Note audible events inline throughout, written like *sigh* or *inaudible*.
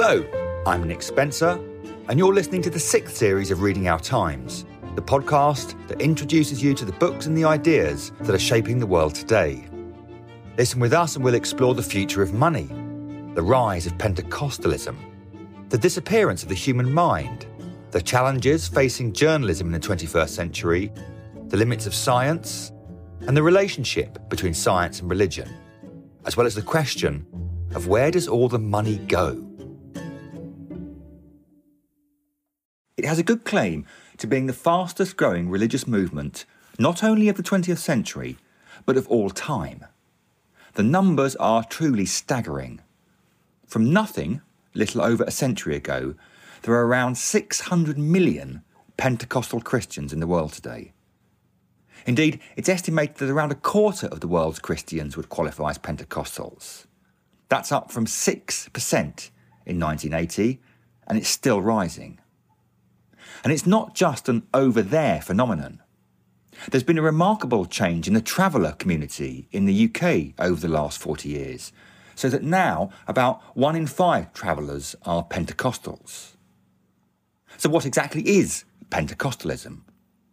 Hello, I'm Nick Spencer, and you're listening to the sixth series of Reading Our Times, the podcast that introduces you to the books and the ideas that are shaping the world today. Listen with us, and we'll explore the future of money, the rise of Pentecostalism, the disappearance of the human mind, the challenges facing journalism in the 21st century, the limits of science, and the relationship between science and religion, as well as the question of where does all the money go? Has a good claim to being the fastest growing religious movement, not only of the 20th century, but of all time. The numbers are truly staggering. From nothing, little over a century ago, there are around 600 million Pentecostal Christians in the world today. Indeed, it's estimated that around a quarter of the world's Christians would qualify as Pentecostals. That's up from 6% in 1980, and it's still rising. And it's not just an over there phenomenon. There's been a remarkable change in the traveller community in the UK over the last 40 years, so that now about one in five travellers are Pentecostals. So, what exactly is Pentecostalism?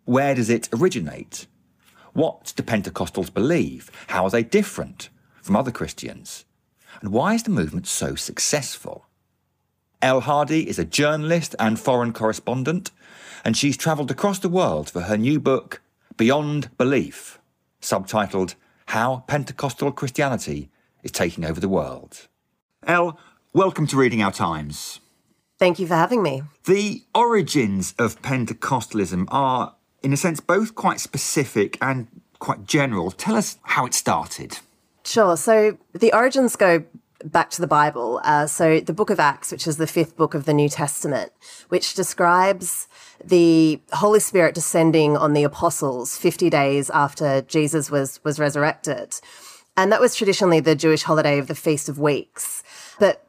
Where does it originate? What do Pentecostals believe? How are they different from other Christians? And why is the movement so successful? Elle Hardy is a journalist and foreign correspondent, and she's travelled across the world for her new book, Beyond Belief, subtitled How Pentecostal Christianity is Taking Over the World. Elle, welcome to Reading Our Times. Thank you for having me. The origins of Pentecostalism are, in a sense, both quite specific and quite general. Tell us how it started. Sure. So the origins go back to the Bible. Uh, so the book of Acts, which is the fifth book of the New Testament, which describes the Holy Spirit descending on the apostles 50 days after Jesus was, was resurrected. And that was traditionally the Jewish holiday of the Feast of Weeks. But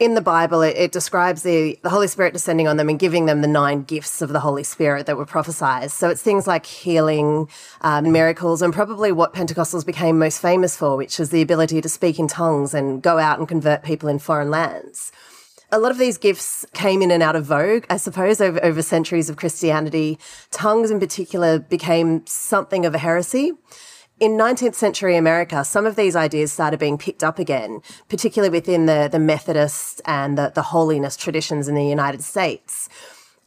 in the Bible, it, it, describes the, the Holy Spirit descending on them and giving them the nine gifts of the Holy Spirit that were prophesied. So it's things like healing, um, miracles, and probably what Pentecostals became most famous for, which is the ability to speak in tongues and go out and convert people in foreign lands. A lot of these gifts came in and out of vogue, I suppose, over, over centuries of Christianity. Tongues in particular became something of a heresy in 19th century America, some of these ideas started being picked up again, particularly within the, the Methodist and the, the holiness traditions in the United States.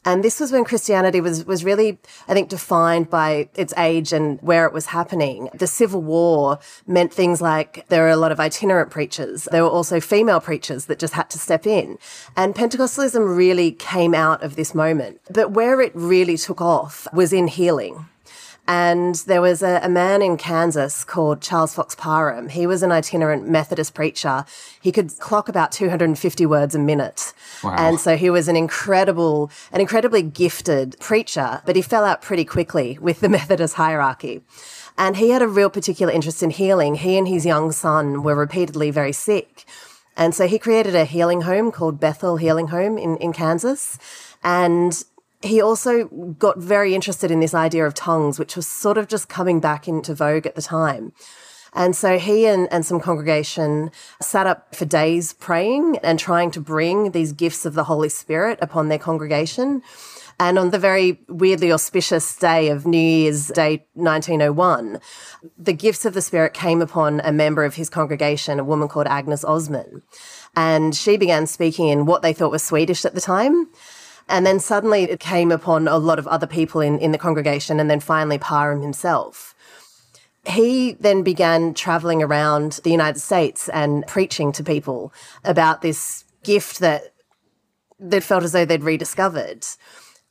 And this was when Christianity was, was really, I think, defined by its age and where it was happening. The Civil War meant things like there were a lot of itinerant preachers. There were also female preachers that just had to step in. And Pentecostalism really came out of this moment. But where it really took off was in healing. And there was a, a, man in Kansas called Charles Fox Parham. He was an itinerant Methodist preacher. He could clock about 250 words a minute. Wow. And so he was an incredible, an incredibly gifted preacher, but he fell out pretty quickly with the *laughs* Methodist hierarchy. And he had a real particular interest in healing. He and his young son were repeatedly very sick. And so he created a healing home called Bethel Healing Home in, in Kansas. And he also got very interested in this idea of tongues, which was sort of just coming back into vogue at the time. And so he and, and some congregation sat up for days praying and trying to bring these gifts of the Holy Spirit upon their congregation. And on the very weirdly auspicious day of New Year's Day 1901, the gifts of the Spirit came upon a member of his congregation, a woman called Agnes Ozman. And she began speaking in what they thought was Swedish at the time. And then suddenly it came upon a lot of other people in, in the congregation, and then finally Parham himself. He then began traveling around the United States and preaching to people about this gift that that felt as though they'd rediscovered.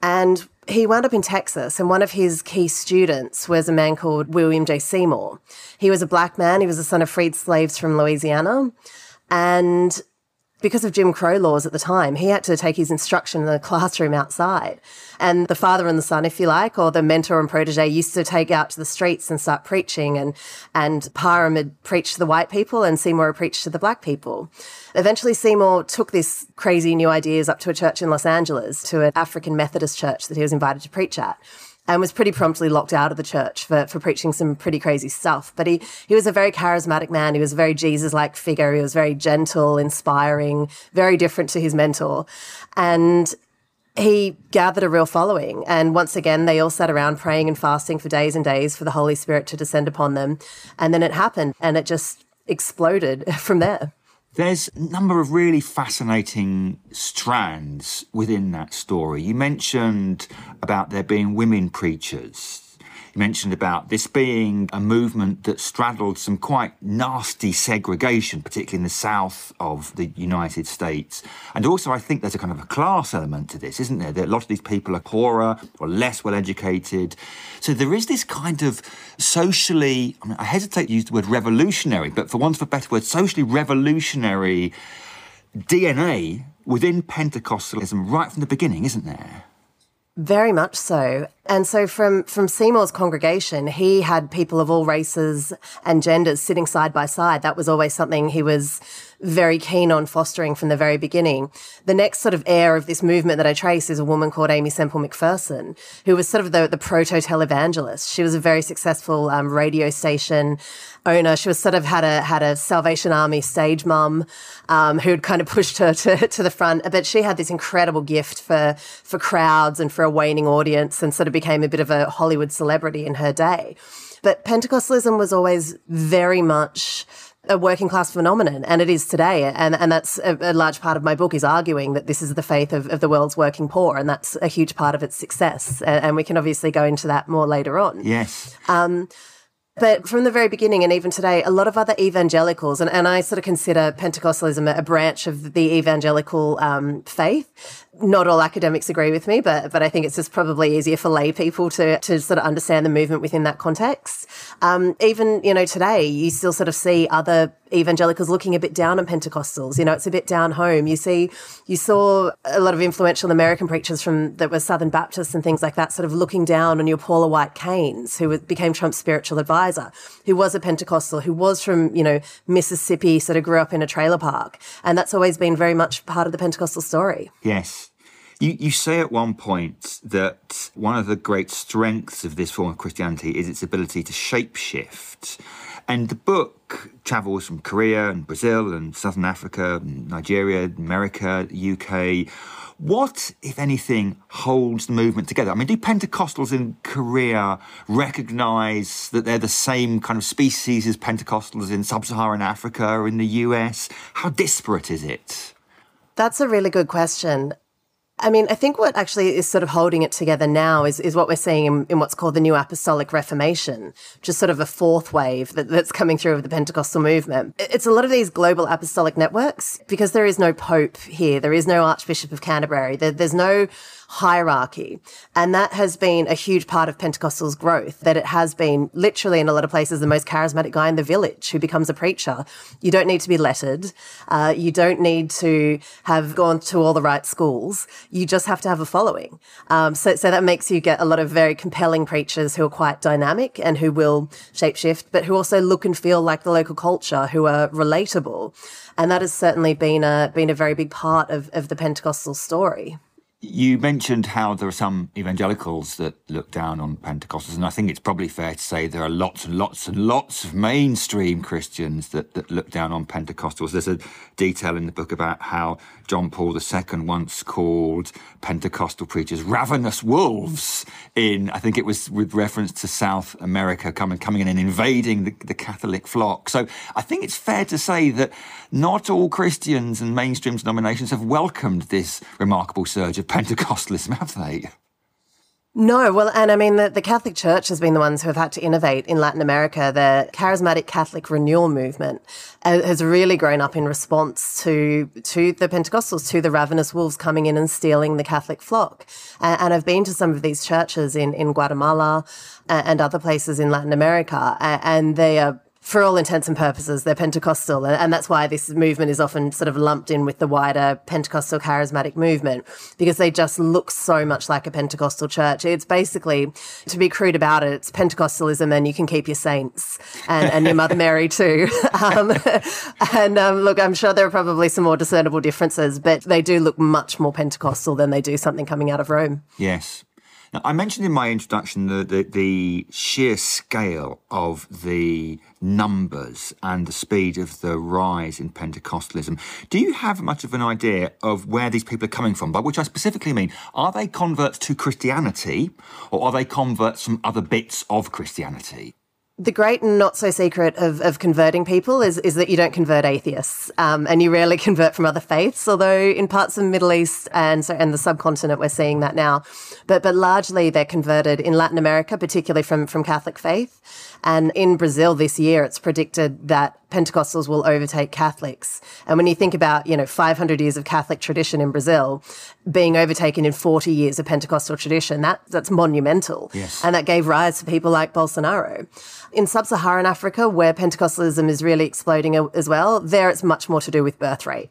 And he wound up in Texas, and one of his key students was a man called William J. Seymour. He was a black man, he was the son of freed slaves from Louisiana. And because of Jim Crow laws at the time, he had to take his instruction in the classroom outside. And the father and the son, if you like, or the mentor and protege used to take out to the streets and start preaching. And, and Parham had preached to the white people and Seymour preached to the black people. Eventually, Seymour took this crazy new ideas up to a church in Los Angeles, to an African Methodist church that he was invited to preach at. And was pretty promptly locked out of the church for, for preaching some pretty crazy stuff. But he, he was a very charismatic man. He was a very Jesus like figure. He was very gentle, inspiring, very different to his mentor. And he gathered a real following. And once again, they all sat around praying and fasting for days and days for the Holy Spirit to descend upon them. And then it happened and it just exploded *laughs* from there. There's a number of really fascinating strands within that story. You mentioned about there being women preachers you mentioned about this being a movement that straddled some quite nasty segregation, particularly in the south of the United States. And also, I think there's a kind of a class element to this, isn't there? That a lot of these people are poorer or less well educated. So there is this kind of socially, I, mean, I hesitate to use the word revolutionary, but for want of a better word, socially revolutionary DNA within Pentecostalism right from the beginning, isn't there? Very much so. And so from, from Seymour's congregation, he had people of all races and genders sitting side by side. That was always something he was very keen on fostering from the very beginning. The next sort of heir of this movement that I trace is a woman called Aimee Semple McPherson, who was sort of the, the proto televangelist. She was a very successful um, radio station owner. She was sort of had a had a Salvation Army stage mum um, who had kind of pushed her to, to the front. But she had this incredible gift for for crowds and for a waning audience, and sort of became a bit of a Hollywood celebrity in her day. But Pentecostalism was always very much a working class phenomenon, and it is today. And, and that's a, a, large part of my book is arguing that this is the faith of, of, the world's working poor, and that's a huge part of its success. And, and we can obviously go into that more later on. Yes. Um, but from the very beginning, and even today, a lot of other evangelicals, and, and I sort of consider Pentecostalism a branch of the evangelical um, faith, not all academics agree with me, but but I think it's just probably easier for lay people to to sort of understand the movement within that context. Um, even you know today, you still sort of see other evangelicals looking a bit down on Pentecostals. You know, it's a bit down home. You see, you saw a lot of influential American preachers from that were Southern Baptists and things like that, sort of looking down on your Paula White Cains, who became Trump's spiritual advisor, who was a Pentecostal, who was from you know Mississippi, sort of grew up in a trailer park, and that's always been very much part of the Pentecostal story. Yes. You, you say at one point that one of the great strengths of this form of Christianity is its ability to shapeshift. And the book travels from Korea and Brazil and Southern Africa, Nigeria, America, UK. What, if anything, holds the movement together? I mean, do Pentecostals in Korea recognize that they're the same kind of species as Pentecostals in sub Saharan Africa or in the US? How disparate is it? That's a really good question. I mean, I think what actually is sort of holding it together now is, is what we're seeing in, in what's called the New Apostolic Reformation, which is sort of a fourth wave that, that's coming through of the Pentecostal movement. It's a lot of these global apostolic networks because there is no Pope here. There is no Archbishop of Canterbury. There, there's no hierarchy. And that has been a huge part of Pentecostal's growth, that it has been literally in a lot of places the most charismatic guy in the village who becomes a preacher. You don't need to be lettered. Uh, you don't need to have gone to all the right schools. You just have to have a following. Um, so, so that makes you get a lot of very compelling preachers who are quite dynamic and who will shapeshift, but who also look and feel like the local culture, who are relatable. And that has certainly been a, been a very big part of, of the Pentecostal story. You mentioned how there are some evangelicals that look down on Pentecostals, and I think it's probably fair to say there are lots and lots and lots of mainstream Christians that, that look down on Pentecostals. There's a detail in the book about how John Paul II once called Pentecostal preachers ravenous wolves in, I think it was with reference to South America coming, coming in and invading the, the Catholic flock. So I think it's fair to say that not all Christians and mainstream denominations have welcomed this remarkable surge of Pentecostalism, *laughs* have they? No, well, and I mean, the, the, Catholic Church has been the ones who have had to innovate in Latin America. The charismatic Catholic renewal movement uh, has really grown up in response to to the Pentecostals, to the ravenous wolves coming in and stealing the Catholic flock. And, and I've been to some of these churches in, in Guatemala uh, and other places in Latin America, and they are for all intents and purposes, they're Pentecostal. And that's why this movement is often sort of lumped in with the wider Pentecostal charismatic movement because they just look so much like a Pentecostal church. It's basically, to be crude about it, it's Pentecostalism and you can keep your saints and, and your Mother Mary too. *laughs* Um, and um, look, I'm sure there are probably some more discernible differences, but they do look much more Pentecostal than they do something coming out of Rome. Yes. Now, I mentioned in my introduction the, the, the sheer scale of the numbers and the speed of the rise in Pentecostalism. Do you have much of an idea of where these people are coming from? By which I specifically mean, are they converts to Christianity or are they converts from other bits of Christianity? The great and not so secret of, of converting people is, is that you don't convert atheists um, and you rarely *laughs* convert from other faiths although in parts of the middle east and so and the subcontinent we're seeing that now. But but largely they're converted in latin america particularly from from catholic faith and in brazil this year it's predicted that Pentecostals will overtake Catholics. And when you think about, you know, 500 years of Catholic tradition in Brazil being overtaken in 40 years of Pentecostal tradition, that, that's monumental. Yes. And that gave rise to people like Bolsonaro. In sub-Saharan Africa, where Pentecostalism is really exploding as well, there it's much more to do with birth rate.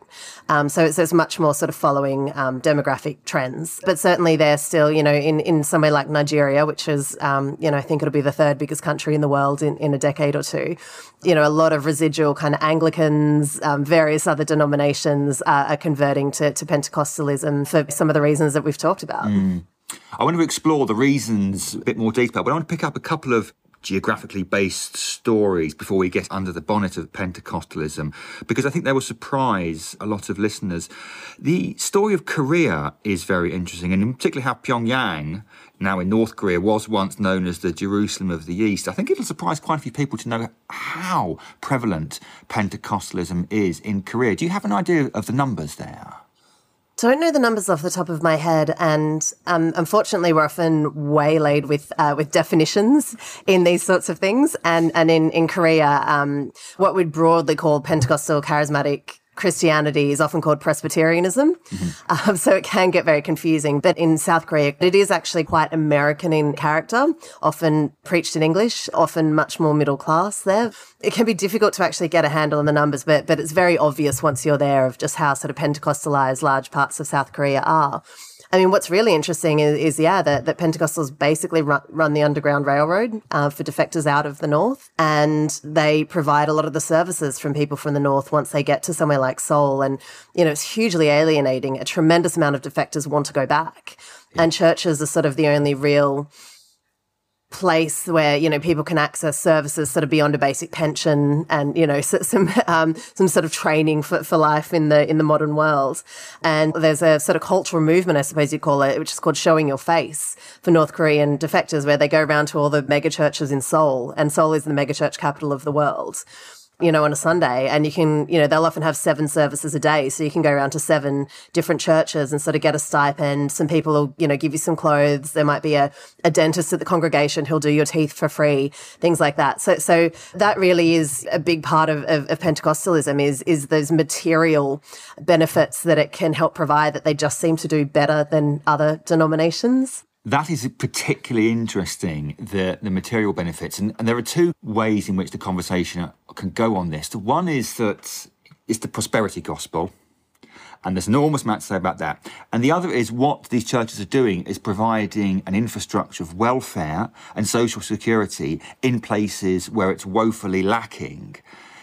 Um, so, it's, it's much more sort of following um, demographic trends. But certainly they're still, you know, in, in somewhere like Nigeria, which is, um, you know, I think it'll be the third biggest country in the world in, in a decade or two, you know, a lot of residual kind of Anglicans, um, various other denominations uh, are converting to, to Pentecostalism for some of the reasons that we've talked about. Mm. I want to explore the reasons a bit more detail, but I want to pick up a couple of geographically based stories before we get under the bonnet of Pentecostalism, because I think they will surprise a lot of listeners. The story of Korea is very interesting, and in how Pyongyang, now in North Korea, was once known as the Jerusalem of the East. I think it'll surprise quite a few people to know how prevalent Pentecostalism is in Korea. Do you have an idea of the numbers there? don't know the numbers off the top of my head, and um, unfortunately, we're often waylaid with uh, with definitions in these sorts of things. And and in in Korea, um, what we'd broadly call Pentecostal charismatic Christianity is often called Presbyterianism. Mm-hmm. Um, so it can get very confusing. But in South Korea, it is actually quite American in character, often preached in English, often much more middle class there. It can be difficult to actually get a handle on the numbers, but, but it's very obvious once you're there of just how sort of Pentecostalized large parts of South Korea are. I mean, what's really interesting is, is yeah, that, that Pentecostals basically run, run the Underground Railroad uh, for defectors out of the North, and they provide a lot of the services from people from the North once they get to somewhere like Seoul. And, you know, it's hugely alienating. A tremendous amount of defectors want to go back. And churches are sort of the only real place where you know people can access services sort of beyond a basic pension and you know some *laughs* um, some sort of training for, for life in the in the modern world. And there's a sort of cultural movement I suppose you call it which is called showing your face for North Korean defectors where they go around to all the mega churches in Seoul and Seoul is the mega church capital of the world you know, on a Sunday. And you can, you know, they'll often have seven services a day. So you can go around to seven different churches and sort of get a stipend. Some people will, you know, give you some clothes. There might be a, a dentist at the congregation who'll do your teeth for free, things like that. So, so that really is a big part of, of, of Pentecostalism is, is those material benefits that it can help provide that they just seem to do better than other denominations that is particularly interesting, the, the material benefits. And, and there are two ways in which the conversation can go on this. The one is that it's the prosperity gospel, and there's an enormous amount to say about that. And the other is what these churches are doing is providing an infrastructure of welfare and social security in places where it's woefully lacking.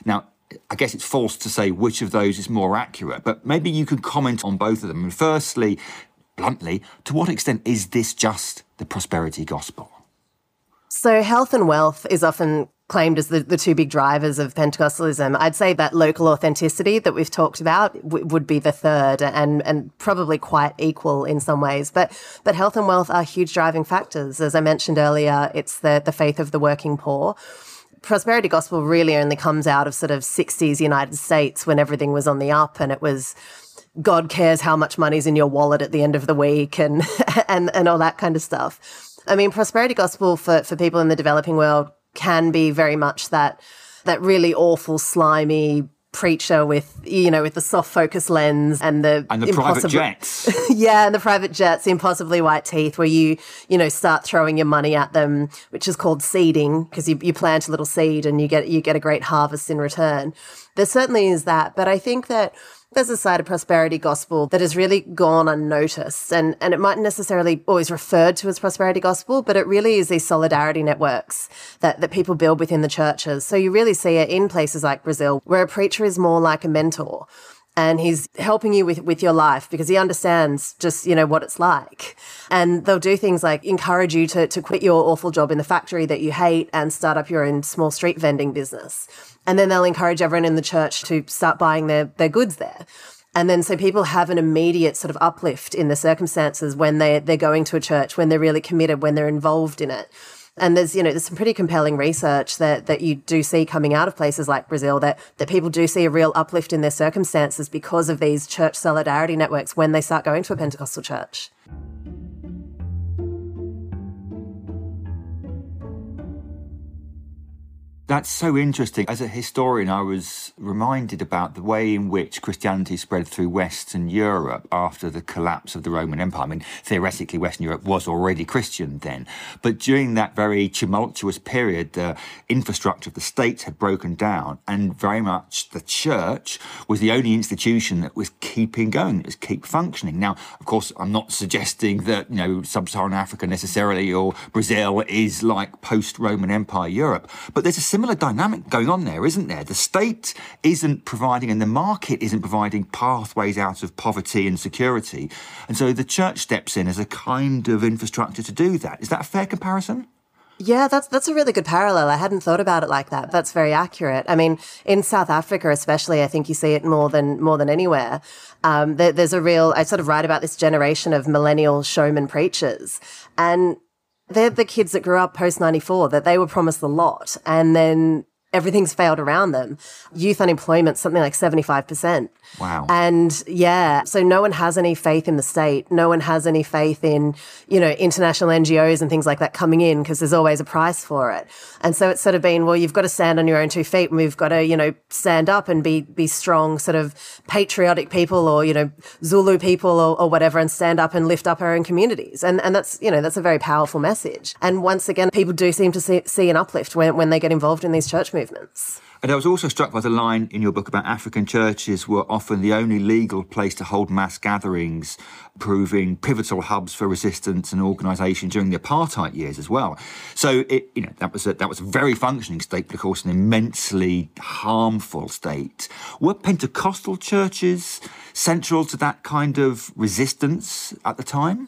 Now, I guess it's false to say which of those is more accurate, but maybe you could comment on both of them. And firstly, bluntly, to what extent is this just the prosperity gospel? So, health and wealth is often claimed as the, the two big drivers of Pentecostalism. I'd say that local authenticity that we've talked about w- would be the third and, and probably quite equal in some ways. But, but health and wealth are huge driving factors. As I mentioned earlier, it's the, the faith of the working poor prosperity gospel really only comes out of sort of 60s United States when everything was on the up and it was God cares how much money's in your wallet at the end of the week and *laughs* and and all that kind of stuff. I mean, prosperity gospel for for people in the developing world can be very much that that really awful, slimy preacher with you know with the soft focus lens and the and the private jets *laughs* yeah and the private jets the impossibly white teeth where you you know start throwing your money at them which is called seeding because you, you plant a little seed and you get you get a great harvest in return there certainly is that but i think that there's a side of prosperity gospel that has really gone unnoticed and, and it mightn't necessarily always referred to as prosperity gospel, but it really is these solidarity networks that, that people build within the churches. So you really see it in places like Brazil where a preacher is more like a mentor and he's helping you with, with your life because he understands just, you know, what it's like. And they'll do things like encourage you to, to quit your awful job in the factory that you hate and start up your own small street vending business. And then they'll encourage everyone in the church to start buying their, their goods there. And then so people have an immediate sort of uplift in the circumstances when they, they're going to a church, when they're really committed, when they're involved in it. And there's, you know, there's some pretty compelling research that, that you do see coming out of places like Brazil that, that people do see a real uplift in their circumstances because of these church solidarity networks when they start going to a Pentecostal church. That's so interesting. As a historian, I was reminded about the way in which Christianity spread through Western Europe after the collapse of the Roman Empire. I mean, theoretically, Western Europe was already Christian then. But during that very tumultuous period, the infrastructure of the state had broken down, and very much the church was the only institution that was keeping going, that was keep functioning. Now, of course, I'm not suggesting that, you know, sub Saharan Africa necessarily or Brazil is like post Roman Empire Europe, but there's a similar dynamic going on there, isn't there? The state isn't providing and the market isn't providing pathways out of poverty and security. And so the church steps in as a kind of infrastructure to do that. Is that a fair comparison? Yeah, that's that's a really good parallel. I hadn't thought about it like that. That's very accurate. I mean, in South Africa, especially, I think you see it more than more than anywhere. Um, there, there's a real. I sort of write about this generation of millennial showman preachers, and they're the kids that grew up post 94 that they were promised a lot. And then everything's failed around them. Youth unemployment, something like 75%. Wow. And yeah, so no one has any faith in the state. No one has any faith in, you know, international NGOs and things like that coming in because there's always a price for it. And so it's sort of been, well, you've got to stand on your own two feet and we've got to, you know, stand up and be, be strong sort of patriotic people or, you know, Zulu people or, or whatever and stand up and lift up our own communities. And, and that's, you know, that's a very powerful message. And once again, people do seem to see, see an uplift when, when they get involved in these church movements. And I was also struck by the line in your book about African churches were often the only legal place to hold mass gatherings, proving pivotal hubs for resistance and organisation during the apartheid years as well. So it, you know, that was a, that was a very functioning state, but of course an immensely harmful state. Were Pentecostal churches central to that kind of resistance at the time?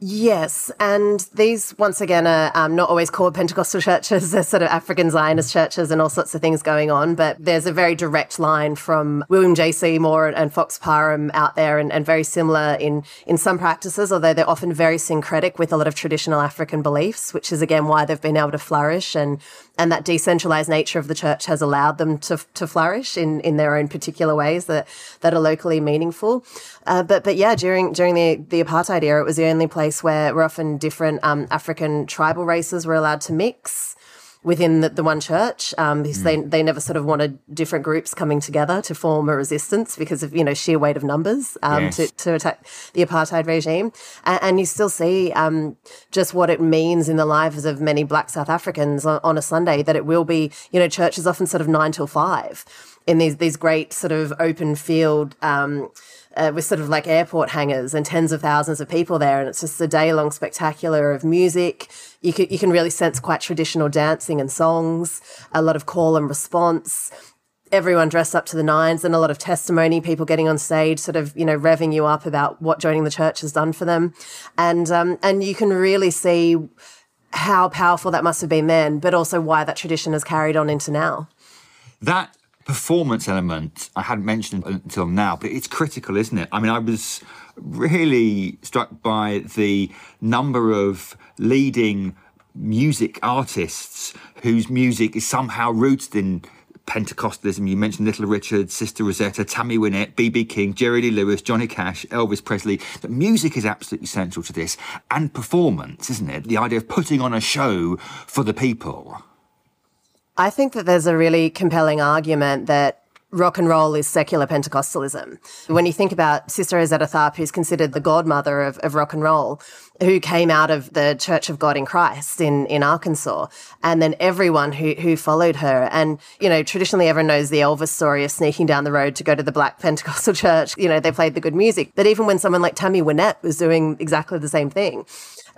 Yes, and these once again are um, not always called Pentecostal churches. *laughs* They're sort of African Zionist churches and all sorts of things going on. But there's a very direct line from William J. Seymour and Fox Parham out there, and, and very similar in in some practices, although they're often very syncretic with a lot of traditional African beliefs, which is again why they've been able to flourish and and that decentralized nature of the church has allowed them to, to flourish in, in their own particular ways that, that are locally meaningful. Uh, but, but yeah, during, during the, the apartheid era, it was the only place where, often different um, African tribal races were allowed to mix within the, the one church um, because mm. they, they never sort of wanted different groups coming together to form a resistance because of you know sheer weight of numbers um, yes. to, to attack the apartheid regime and, and you still see um, just what it means in the lives of many black South Africans on, on a Sunday that it will be you know church is often sort of nine till five in these these great sort of open field um, uh, with sort of like airport hangars and tens of thousands of people there, and it's just a day long spectacular of music. You can you can really sense quite traditional dancing and songs, a lot of call and response. Everyone dressed up to the nines, and a lot of testimony. People getting on stage, sort of you know revving you up about what joining the church has done for them, and um, and you can really see how powerful that must have been then, but also why that tradition has carried on into now. That performance element I hadn't mentioned until now, but it's critical, isn't it? I mean, I was really struck by the number of leading music artists whose music is somehow rooted in Pentecostalism. You mentioned Little Richard, Sister Rosetta, Tammy Wynette, B.B. King, Jerry Lee Lewis, Johnny Cash, Elvis Presley. That music is absolutely central to this, and performance, isn't it? The idea of putting on a show for the people. I think that there's a really compelling argument that rock and roll is secular Pentecostalism. When you think about Sister Rosetta Tharpe, who's considered the godmother of, of rock and roll, who came out of the Church of God in Christ in, in Arkansas, and then everyone who, who followed her. And, you know, traditionally everyone knows the Elvis story of sneaking down the road to go to the black *laughs* Pentecostal church. You know, they played the good music. But even when someone like Tammy Wynette was doing exactly the same thing,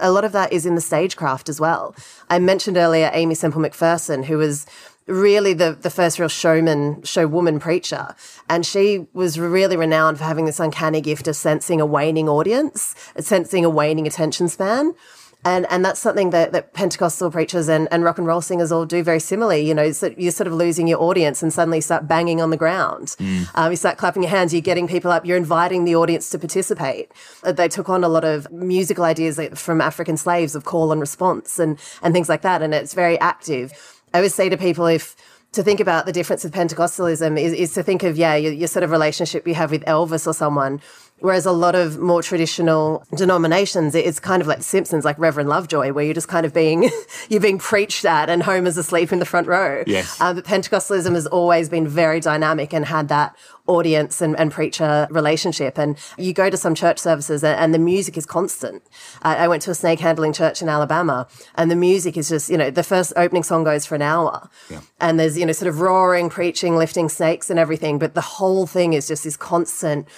a lot of that is in the stagecraft as well. I mentioned earlier Aimee Semple McPherson, who was really the, the first real showman, show woman preacher. And she was really renowned for having this uncanny gift of sensing a waning audience, sensing a waning attention span. And, and that's something that, that Pentecostal preachers and, and rock and roll singers all do very similarly. You know, so you're sort of losing your audience and suddenly start banging on the ground. Mm. Um, you start clapping your hands, you're getting people up, you're inviting the audience to participate. Uh, they took on a lot of musical ideas from African slaves of call and response and, and things like that. And it's very active. I always say to people, if, to think about the difference of Pentecostalism is, is to think of, yeah, your, your, sort of relationship you have with Elvis or someone. Whereas a lot of more traditional denominations, it's kind of like Simpsons, like Reverend Lovejoy, where you're just kind of being, *laughs* you're being preached at and Homer's asleep in the front row. Yes. Um, but Pentecostalism has always been very dynamic and had that audience and, and preacher relationship. And you go to some church services and, and the music is constant. Uh, I went to a snake handling church in Alabama and the music is just, you know, the first opening song goes for an hour yeah. and there's, you know, sort of roaring, preaching, lifting snakes and everything. But the whole thing is just this constant,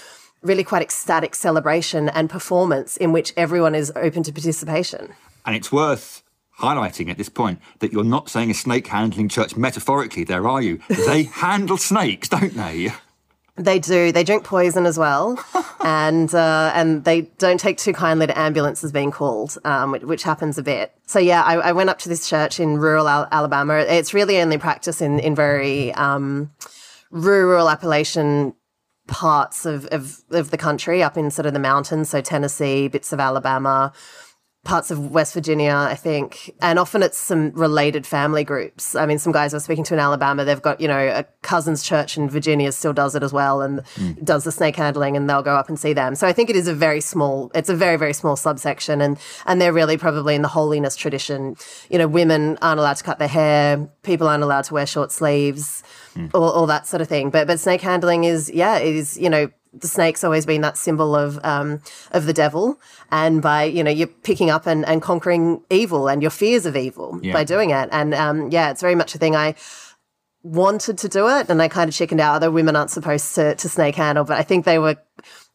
really quite ecstatic celebration and performance in which everyone is open to participation. And it's worth highlighting at this point that you're not saying a snake handling church metaphorically there, are you? *laughs* They handle snakes, don't they? They do. They drink poison as well, *laughs* and uh, and they don't take too kindly to ambulances being called, um, which, which, happens a bit. So yeah, I, I, went up to this church in rural Al- Alabama. It's really only practice in in very um, rural Appalachian parts of, of of the country, up in sort of the mountains, so Tennessee, bits of Alabama parts of West Virginia, I think. And often it's some related family groups. I mean, some guys I was speaking to in Alabama, they've got, you know, a cousin's church in Virginia still does it as well and mm. does the snake handling and they'll go up and see them. So I think it is a very small, it's a very, very small subsection and, and they're really probably in the holiness tradition. You know, women aren't allowed to cut their hair, people aren't allowed to wear short sleeves, mm. all, all that sort of thing. But, but snake handling is, yeah, is, you know, the snake's always been that symbol of um, of the devil, and by you know you're picking up and, and conquering evil and your fears of evil yeah. by doing it, and um, yeah, it's very much a thing I wanted to do it, and I kind of chickened out. Although women aren't supposed to to snake handle, but I think they were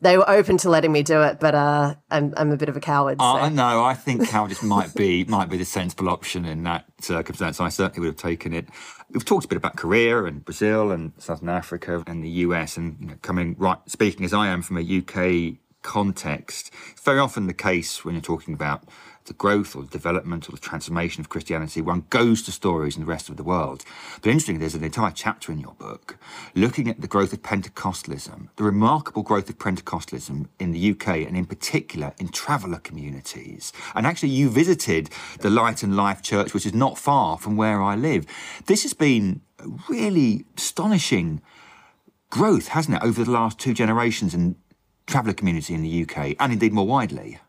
they were open to letting me do it, but uh, I'm I'm a bit of a coward. So. Uh, no, I think *laughs* cowardice might be might be the sensible option in that circumstance. I certainly would have taken it. We've talked a bit about Korea and Brazil and Southern Africa and the US, and you know, coming right, speaking as I am from a UK context, it's very often the case when you're talking about the growth or the development or the transformation of Christianity, one goes to stories in the rest of the world. But interestingly, there's an entire chapter in your book looking at the growth of Pentecostalism, the remarkable growth of Pentecostalism in the UK, and in particular in traveller communities. And actually, you visited the Light and Life Church, which is not far from where I live. This has been really astonishing growth, hasn't it, over the last two generations in traveller community in the UK and indeed more widely.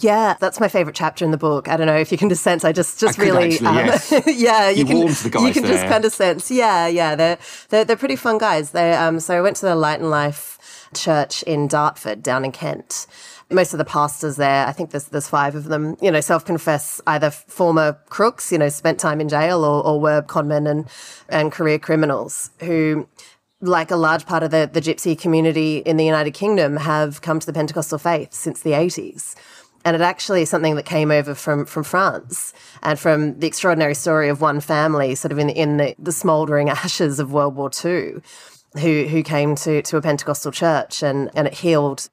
Yeah, that's my favorite chapter in the book. I don't know if you can just sense. I just, just I really, actually, um, yes. *laughs* yeah, you, you can, you can there. just kind of sense. Yeah, yeah, they're they're, they're pretty fun guys. They um, so I went to the Light and Life Church in Dartford, down in Kent. Most of the pastors there, I think there's there's five of them. You know, self-confess either former crooks, you know, spent time in jail, or, or were conmen and and career criminals who like a large part of the, the gypsy community in the United Kingdom, have come to the Pentecostal faith since the 80s and it actually is something that came over from from France and from the extraordinary story of one family, sort of in in the, the smouldering *laughs* ashes of World War II, who who came to to a Pentecostal church and and it healed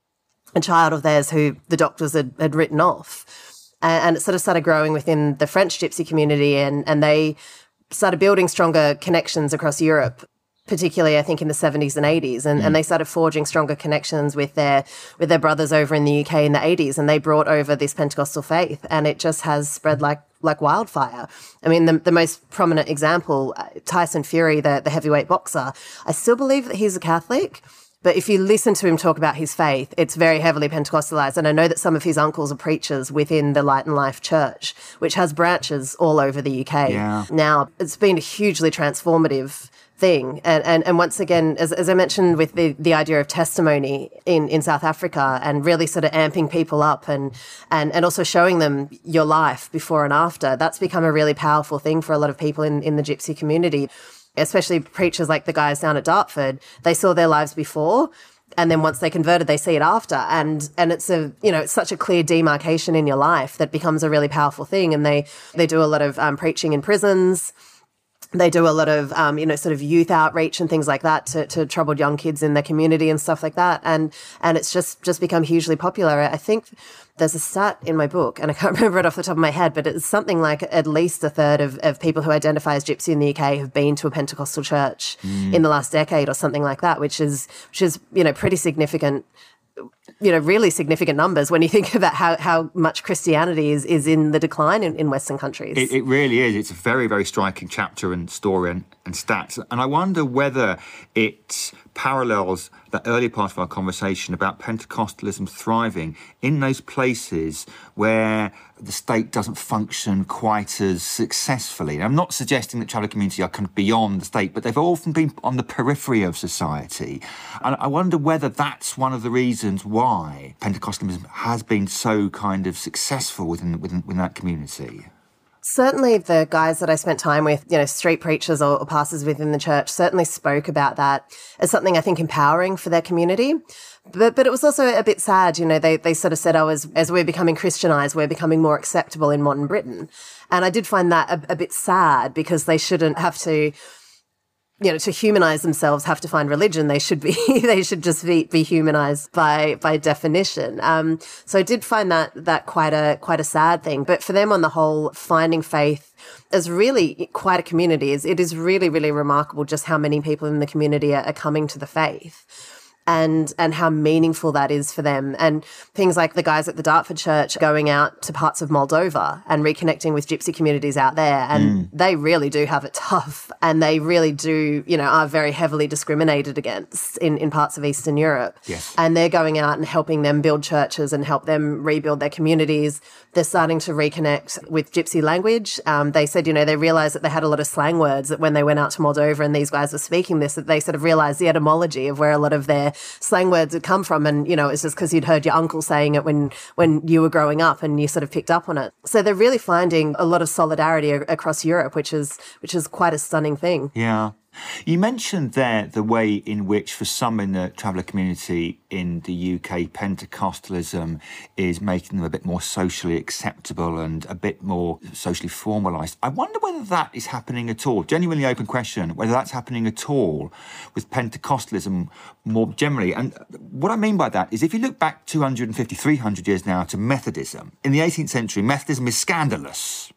a child of theirs who the doctors had, had written off, and, and it sort of started growing within the French Gypsy community, and and they started building stronger connections across Europe particularly I think in the 70s and 80s and, mm. and they started forging stronger connections with their with their brothers over in the UK in the 80s and they brought over this Pentecostal faith and it just has spread like like wildfire. I mean the, the most prominent example uh, Tyson Fury the the heavyweight boxer I still believe that he's a Catholic but if you listen to him talk about his faith, it's very heavily Pentecostalized. And I know that some of his uncles are preachers within the Light and Life Church, which has branches all over the UK. Yeah. Now, it's been a hugely transformative thing. And, and, and once again, as, as I mentioned with the, the idea of testimony in, in South Africa and really sort of amping people up and, and, and also showing them your life before and after, that's become a really powerful thing for a lot of people in, in the gypsy community, especially preachers like the guys down at Dartford. They saw their lives before and then once they converted they see it after and and it's a you know it's such a clear demarcation in your life that becomes a really powerful thing and they they do a lot of um, preaching in prisons they do a lot of um, you know sort of youth outreach and things like that to, to troubled young kids in their community and stuff like that and and it's just just become hugely popular i think there's a stat in my book and i can't *laughs* remember it off the top of my head but it's something like at least a third of, of people who identify as gypsy in the uk have been to a pentecostal church mm. in the last decade or something like that which is which is you know pretty significant you know, really significant numbers when you think *laughs* about how, how much Christianity is, is in the decline in, in Western countries. It, it really is. It's a very, very striking chapter and story and, and stats. And I wonder whether it parallels that earlier part of our conversation about Pentecostalism thriving in those places where the state doesn't function quite as successfully. I'm not suggesting that traveller community are kind of beyond the state, but they've often been on the periphery of society. And I wonder whether that's one of the reasons why Pentecostalism has been so kind of successful within, within, within that community. Certainly, the guys that I spent time with, you know, street preachers or, or, pastors within the church, certainly spoke about that as something I think empowering for their community. But but it was also a bit sad, you know. They they sort of said, "Oh, as as we're becoming Christianized, we're becoming more acceptable in modern Britain," and I did find that a, a bit sad because they shouldn't have to you know, to humanize themselves have to find religion. They should be, *laughs* they should just be, be humanized by, by definition. Um, so I did find that, that quite a, quite a sad thing. But for them on the whole, finding faith is really quite a community. Is it is really, really remarkable just how many people in the community are, are coming to the faith and and how meaningful that is for them. And things like the guys at the Dartford church going out to parts of Moldova and reconnecting with gypsy communities out there. And mm. they really do have it *laughs* tough. And they really do you know are very heavily discriminated against in in parts of Eastern Europe. Yes. and they're going out and helping them build churches and help them rebuild their communities they're starting to reconnect with gypsy language um, they said you know they realized that they had a lot of slang words that when they went out to Moldova and these guys were speaking this that they sort of realized the etymology of where a lot of their slang words had come from. And, you know, it's just because you'd heard your uncle saying it when, when you were growing up and you sort of picked up on it. So they're really finding a lot of solidarity across Europe, which is, which is quite a stunning thing. Yeah. You mentioned there the way in which, for some in the traveller community in the UK, Pentecostalism is making them a bit more socially acceptable and a bit more socially formalised. I wonder whether that is happening at all. Genuinely open question, whether that's happening at all with Pentecostalism more generally. And what I mean by that is if you look back 250, 300 years now to Methodism, in the 18th century, Methodism is scandalous.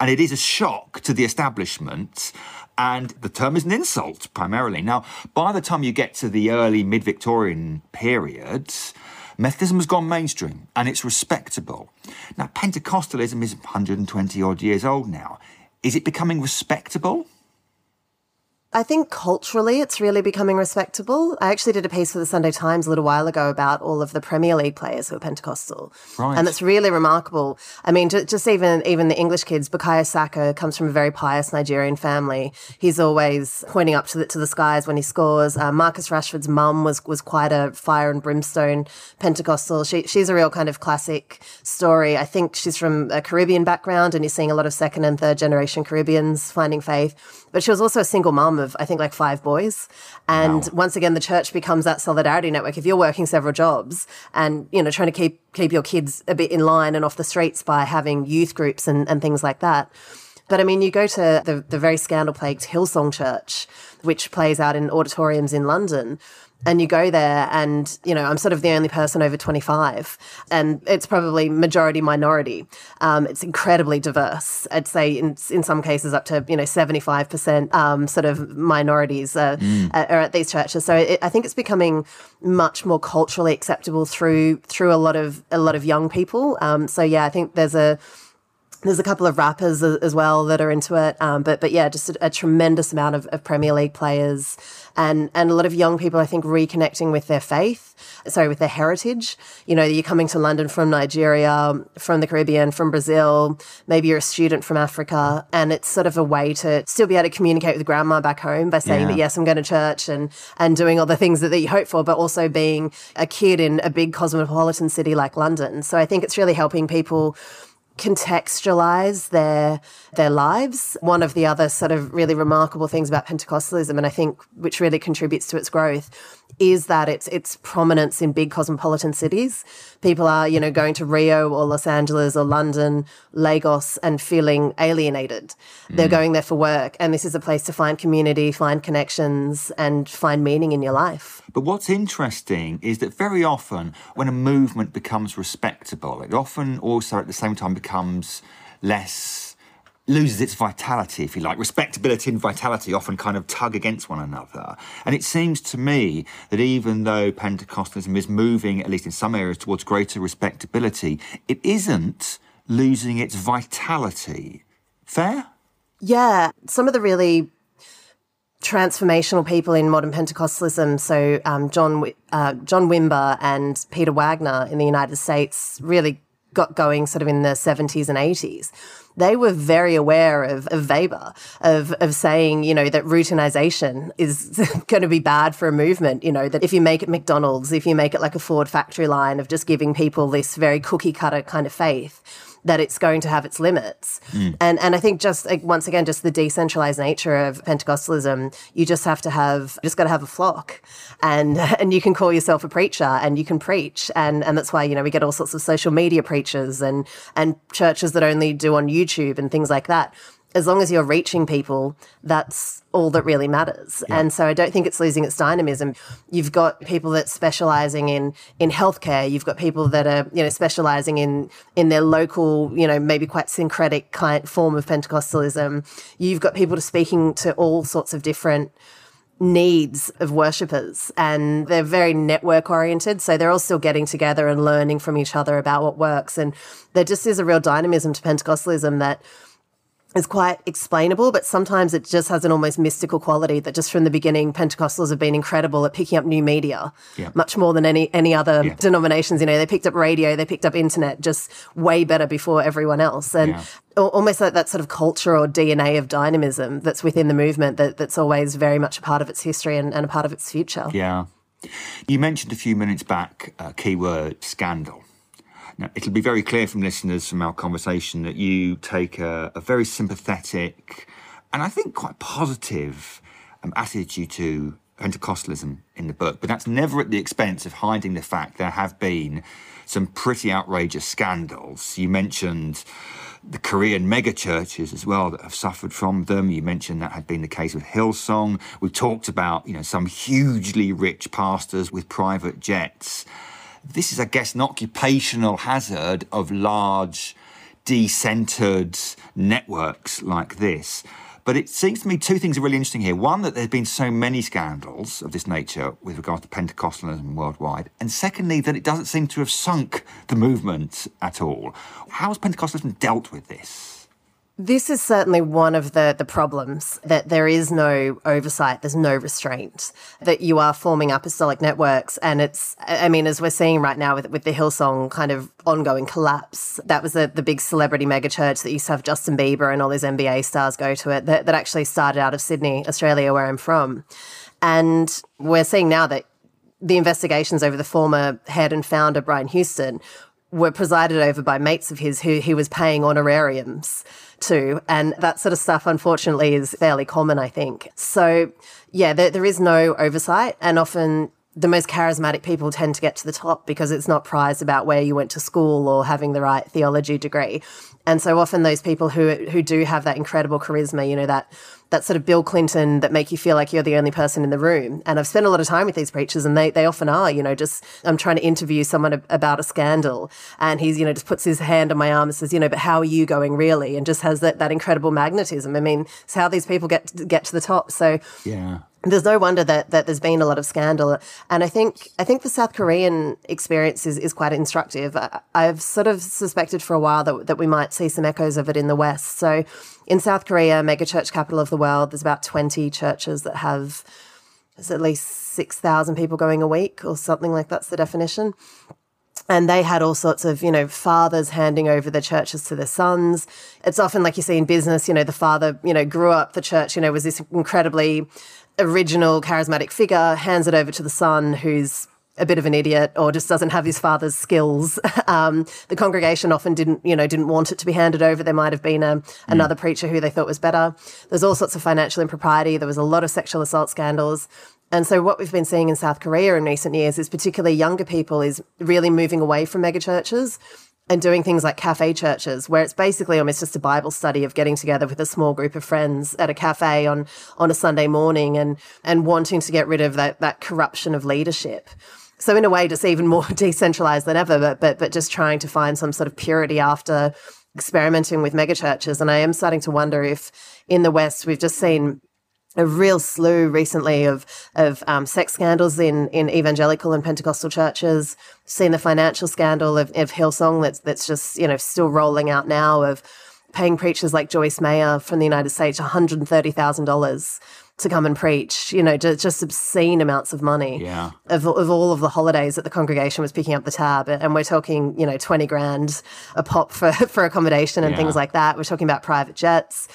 And it is a shock to the establishment and the term is an insult primarily. Now, by the time you get to the early mid Victorian period, Methodism has gone mainstream and it's respectable. Now, Pentecostalism is 120 odd years old now. Is it becoming respectable? I think culturally it's really becoming respectable. I actually did a piece for the Sunday Times a little while ago about all of the Premier League players who are Pentecostal. Right. And it's really remarkable. I mean, just even even the English kids, Bukayo Saka comes from a very pious Nigerian family. He's always pointing up to the, to the skies when he scores. Uh, Marcus Rashford's mum was was quite a fire and brimstone Pentecostal. She, she's a real kind of classic story. I think she's from a Caribbean background and you're seeing a lot of second and third generation Caribbeans finding faith. But she was also a single mum of, I think, like five boys. And wow. once again, the church becomes that solidarity network. If you're working several jobs and, you know, trying to keep, keep your kids a bit in line and off the streets by having youth groups and, and things like that. But I mean, you go to the, the very scandal plagued Hillsong Church, which plays out in auditoriums in London and you go there and you know i'm sort of the only person over 25 and it's probably majority minority. Um, it's incredibly diverse. I'd say in, in some cases up to you know 75% um, sort of minorities uh, mm. are at these churches. So it, i think it's becoming much more culturally acceptable through through a lot of a lot of young people. Um, so yeah i think there's a there's a couple of rappers as well that are into it, um, but but yeah, just a, a tremendous amount of, of, Premier League players and and a lot of young people, I think, reconnecting with their faith, sorry, with their heritage. You know, you're coming to London from Nigeria, from the Caribbean, from Brazil. Maybe you're a student from Africa, and it's sort of a way to still be able to communicate with grandma back home by saying yeah. that yes, I'm going to church and and doing all the things that, that you hope for, but also being a kid in a big cosmopolitan city like London. So I think it's really helping people contextualize their their lives. One of the other sort of really remarkable things about Pentecostalism, and I think which really contributes to its growth, is that it's its prominence in big cosmopolitan cities. People are, you know, going to Rio or Los Angeles or London, Lagos, and feeling alienated. Mm. They're going there for work, and this is a place to find community, find connections, and find meaning in your life. But what's interesting is that very often when a movement becomes respectable, it often also at the same time becomes less loses its vitality, if you like. Respectability and vitality often kind of tug against one another. And it seems to me that even though Pentecostalism is moving, at least in some areas, towards greater respectability, it isn't losing its vitality. Fair? Yeah. Some of the really transformational people in modern Pentecostalism, so um, John uh, John Wimber and Peter Wagner in the United States, really got going sort of in the 70s and 80s they were very aware of, of Weber, of, of saying, you know, that routinization is *laughs* going to be bad for a movement. You know, that if you make it McDonald's, if you make it like a Ford factory line of just giving people this very cookie cutter kind of faith, that it's going to have its limits. Mm. And and I think just like, once again, just the decentralized nature of Pentecostalism, you just have to have just got to have a flock, and *laughs* and you can call yourself a preacher and you can preach, and and that's why you know we get all sorts of social media preachers and and churches that only do on YouTube and things like that as long as you're reaching people, that's all that really matters. Yeah. And so I don't think it's losing its dynamism. You've got people that specializing in in healthcare. You've got people that are you know specializing in in their local you know maybe quite syncretic kind form of Pentecostalism. You've got people to speaking to all sorts of different needs of worshippers and they're very network oriented so they're all still getting together and learning from each other about what works and there just is a real dynamism to pentecostalism that is quite explainable, but sometimes it just has an almost mystical quality that just from the beginning, Pentecostals have been incredible at picking up new media, yeah. much more than any any other yeah. denominations. You know, they picked up radio, they picked up internet, just way better before everyone else, and yeah. almost like that sort of culture or DNA of dynamism that's within the movement that, that's always very much a part of its history and, and a part of its future. Yeah, you mentioned a few minutes back uh, keyword scandal. Now, it'll be very clear from listeners from our conversation that you take a, a very sympathetic and I think quite positive um, attitude to Pentecostalism in the book, but that's never at the expense of hiding the fact there have been some pretty outrageous scandals. You mentioned the Korean megachurches as well that have suffered from them. You mentioned that had been the case with Hillsong. We've talked about, you know, some hugely rich pastors with private jets. This is, I guess, an occupational hazard of large, decentered networks like this. But it seems to me two things are really interesting here. One, that there's been so many scandals of this nature with regard to Pentecostalism worldwide. And secondly, that it doesn't seem to have sunk the movement at all. How has Pentecostalism dealt with this? This is certainly one of the, the problems that there is no oversight, there's no restraint, that you are forming apostolic networks. And it's, I mean, as we're seeing right now with, with the Hillsong kind of ongoing collapse, that was the, the big celebrity megachurch that used to have Justin Bieber and all these NBA stars go to it, that, that actually started out of Sydney, Australia, where I'm from. And we're seeing now that the investigations over the former head and founder, Brian Houston, were presided over by mates of his who he was paying honorariums to. And that sort of stuff, unfortunately, is fairly common, I think. So, yeah, there, there is no oversight. And often the most charismatic people tend to get to the top because it's not prized about where you went to school or having the right theology degree. And so often those people who who do have that incredible charisma, you know, that that sort of Bill Clinton that make you feel like you're the only person in the room. And I've spent a lot of time with these preachers and they, they often are, you know, just I'm trying to interview someone about a scandal and he's, you know, just puts his hand on my arm and says, you know, but how are you going really? And just has that, that incredible magnetism. I mean, it's how these people get get to the top. So yeah there's no wonder that, that there's been a lot of scandal. And I think I think the South Korean experience is, is quite instructive. I, have sort of suspected for a while that, that we might see some echoes of it in the West. So in South Korea, mega church capital of the world, there's about 20 churches that have there's at least 6,000 people going a week or something like that's the definition and they had all sorts of you know fathers handing over the churches to their sons it's often like you see in business you know the father you know grew up the church you know was this incredibly original charismatic figure hands it over to the son who's a bit of an idiot or just doesn't have his father's skills. *laughs* Um, the congregation often didn't, you know, didn't want it to be handed over. There might have been a, another mm. preacher who they thought was better. There's all sorts of financial impropriety. There was a lot of sexual assault scandals. And so what we've been seeing in South Korea in recent years is particularly younger people is really moving away from megachurches and doing things like cafe churches where it's basically almost just a bible study of getting together with a small group of friends at a cafe on on a sunday morning and and wanting to get rid of that that corruption of leadership. So in a way just even more *laughs* decentralized than ever but but but just trying to find some sort of purity after experimenting with megachurches. And i am starting to wonder if in the west we've just seen a real slew recently of of um, sex scandals in in evangelical and Pentecostal churches. Seen the financial scandal of, of Hillsong that's that's just you know still rolling out now of paying preachers like Joyce Meyer from the United States one hundred and thirty thousand dollars to come and preach. You know, just, just obscene amounts of money. Yeah. Of of all of the holidays that the congregation was picking up the tab, and we're talking you know twenty grand a pop for *laughs* for accommodation and yeah. things like that. We're talking about private jets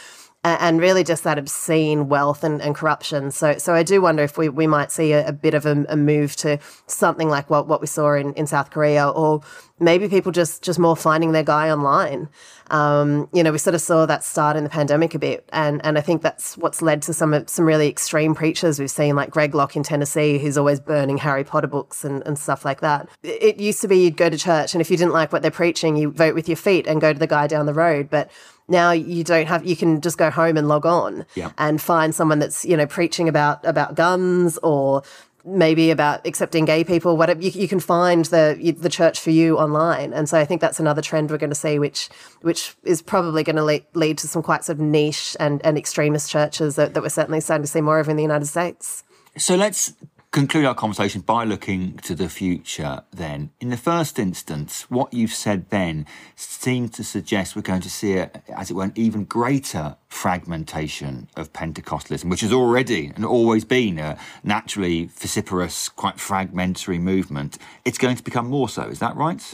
and really just that obscene wealth and, and corruption. So, so I do wonder if we, we might see a, a bit of a, a, move to something like what, what we saw in, in South Korea, or maybe people just just more finding their guy online. Um, you know, we sort of saw that start in the pandemic a bit, and and I think that's what's led to some some really extreme preachers we've seen, like Greg Locke in Tennessee, who's always burning Harry Potter books and, and stuff like that. It used to be you'd go to church, and if you didn't like what they're preaching, you vote with your feet and go to the guy down the road, but now you don't have you can just go home and log on yeah. and find someone that's you know preaching about about guns or maybe about accepting gay people whatever. You, you can find the the church for you online. And so i think that's another trend we're going to see which which is probably going to lead, lead to some quite sort of niche and, and extremist churches that, that we're certainly starting to see more of in the united states. So let's conclude our conversation by looking to the future then. In the first instance, what you've said then seems to suggest we're going to see, a, as it were, an even greater fragmentation of Pentecostalism, which has already and always been a naturally vociferous, quite fragmentary movement. It's going to become more so. Is that right?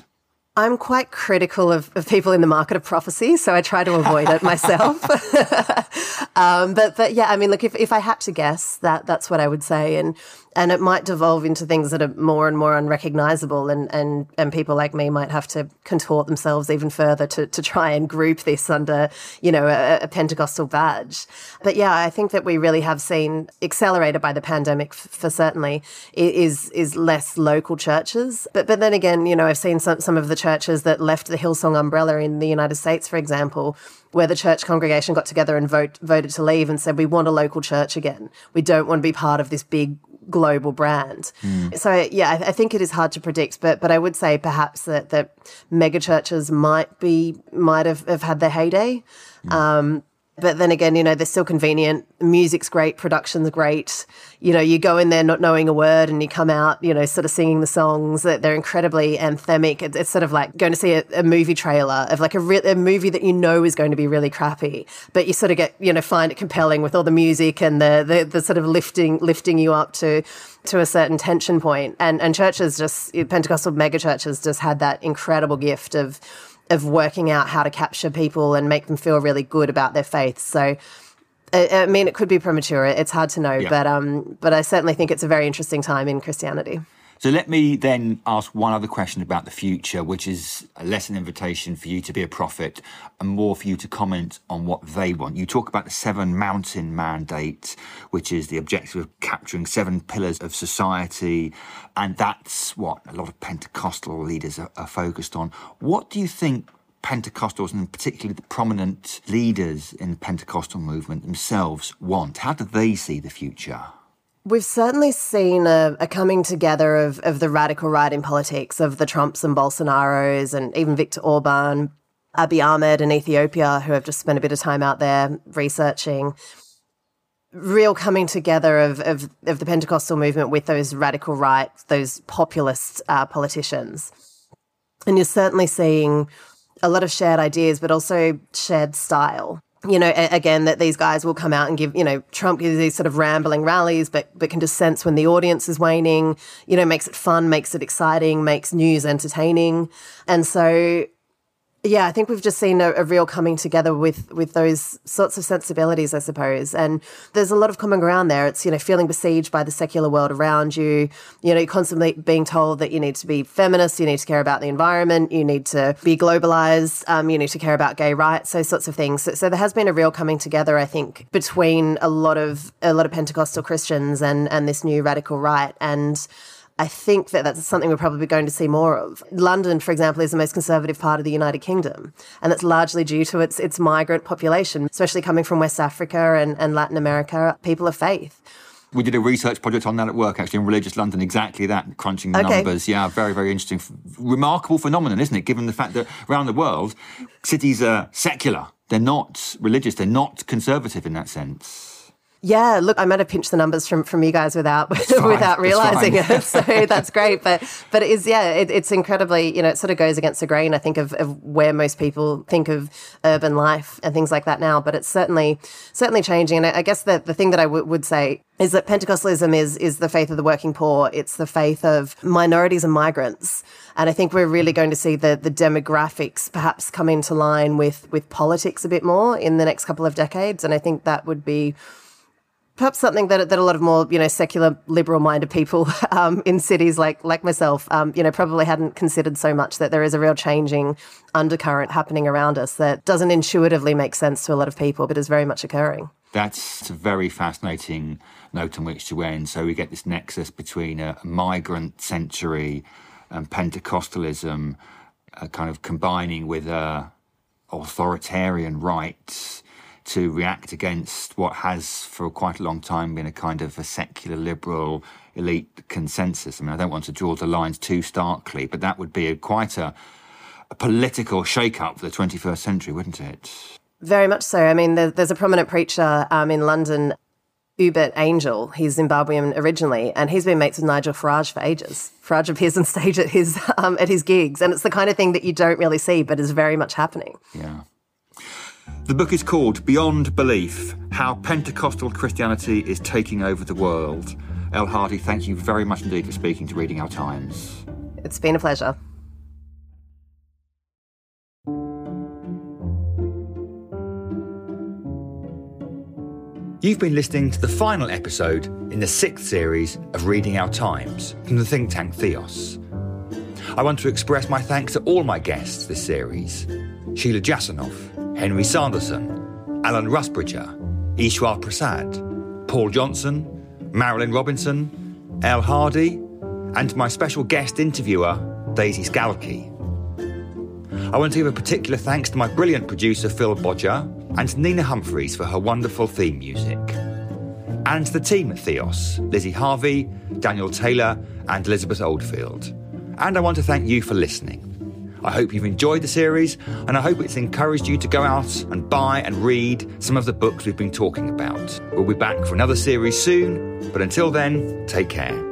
I'm quite critical of, of people in the market of prophecy, so I try to avoid it myself. *laughs* *laughs* um, but but yeah, I mean, look, if, if I had to guess, that that's what I would say, and and it might devolve into things that are more and more unrecognizable, and and and people like me might have to contort themselves even further to to try and group this under you know a, a Pentecostal badge. But yeah, I think that we really have seen accelerated by the pandemic for certainly is is less local churches. But but then again, you know, I've seen some some of the churches that left the Hillsong umbrella in the United States, for example, where the church congregation got together and vote, voted to leave and said, we want a local church again. We don't want to be part of this big global brand. Mm. So yeah, I, I, think it is hard to predict, but but I would say perhaps that that mega churches might be might have, have had their heyday. Mm. Um, but then again, you know, they're still convenient. Music's great, production's great. You know, you go in there not knowing a word and you come out, you know, sort of singing the songs. They're incredibly anthemic. It's, sort of like going to see a, a movie trailer of like a, re- a movie that you know is going to be really crappy, but you sort of get, you know, find it compelling with all the music and the, the, the sort of lifting, lifting you up to, to a certain tension point. And, and churches just, Pentecostal mega churches just had that incredible gift of, of working out how to capture people and make them feel really good about their faith. So, I, mean, it could be premature. It's hard to know, yeah. but um, but I certainly think it's a very interesting time in Christianity. So let me then ask one other question about the future, which is less an invitation for you to be a prophet and more for you to comment on what they want. You talk about the Seven Mountain Mandate, which is the objective of capturing seven pillars of society. And that's what a lot of Pentecostal leaders are, are focused on. What do you think Pentecostals and particularly the prominent leaders in the Pentecostal movement themselves want? How do they see the future? We've certainly seen a, a, coming together of, of the radical right in politics, of the Trumps and Bolsonaros, and even Viktor Orban, Abiy Ahmed in Ethiopia, who have just spent a bit of time out there researching. Real coming together of, of, of the Pentecostal movement with those radical right, those populist uh, politicians. And you're certainly seeing a lot of shared ideas, but also shared style you know, again, that these guys will come out and give, you know, Trump gives these sort of rambling rallies, but but can just sense when the audience is waning. You know, makes it fun, makes it exciting, makes news entertaining, and so Yeah, I think we've just seen a, a, real coming together with with those sorts of sensibilities, I suppose. And there's a lot of common ground there. It's you know feeling besieged by the secular world around you. You know, you're constantly being told that you need to be feminist, you need to care about the environment, you need to be globalized, um, you need to care about gay rights, those sorts of things. So, so there has been a real coming together, I think, between a lot of a lot of Pentecostal Christians and and this new radical right and. I think that that's something we're probably going to see more of. London, for example, is the most conservative part of the United Kingdom, and that's largely due to its its migrant population, especially coming from West Africa and, and Latin America, people of faith. We did a research project on that at work, actually, in Religious London, exactly that, crunching the okay. numbers. Yeah, very, very interesting. Remarkable phenomenon, isn't it, given the fact that around the world, cities are secular. They're not religious, they're not conservative in that sense. Yeah, look, I might have pinched the numbers from, from you guys without *laughs* without realizing it. *laughs* So that's *laughs* great. But but it is yeah, it, it's incredibly you know it sort of goes against the grain I think of, of where most people think of urban life and things like that now. But it's certainly certainly changing. And I, I guess the the thing that I w- would say is that Pentecostalism is is the faith of the working poor. It's the faith of minorities and migrants. And I think we're really going to see the the demographics perhaps come into line with with politics a bit more in the next couple of decades. And I think that would be perhaps something that, that a lot of more you know secular liberal minded people *laughs* um, in cities like like myself um, you know probably hadn't considered so much that there is a real changing undercurrent happening around us that doesn't intuitively make sense to a lot of people but is very much occurring. That's a very fascinating note on which to end. So we get this nexus between a, migrant century and pentecostalism uh, kind of combining with uh, authoritarian rights to react against what has for quite a long time been a kind of a secular liberal elite consensus. I mean, I don't want to draw the lines too starkly, but that would be a, quite a, a political shake-up for the 21st century, wouldn't it? Very much so. I mean, there, there's a prominent preacher um, in London, Uebert Angel. He's Zimbabwean originally, and he's been mates with Nigel Farage for ages. Farage appears on *laughs* stage at his um, at his gigs, and it's the kind of thing that you don't really see, but is very much happening. Yeah. The book is called Beyond Belief How Pentecostal Christianity is Taking Over the World. Elle Hardy, thank you very much indeed for speaking to Reading Our Times. It's been a pleasure. You've been listening to the final episode in the sixth series of Reading Our Times from the think tank Theos. I want to express my thanks to all my guests this series Sheila Jasanoff, Henry Sanderson, Alan Rusbridger, Eswar Prasad, Paul Johnson, Marilynne Robinson, Elle Hardy, and my special guest interviewer, Daisy Scalchi. I want to give a particular thanks to my brilliant producer, Phil Bodger, and Nina Humphreys for her wonderful theme music. And the team at Theos, Lizzie Harvey, Daniel Taylor, and Elizabeth Oldfield. And I want to thank you for listening. I hope you've enjoyed the series, and I hope it's encouraged you to go out and buy and read some of the books we've been talking about. We'll be back for another series soon, but until then, take care.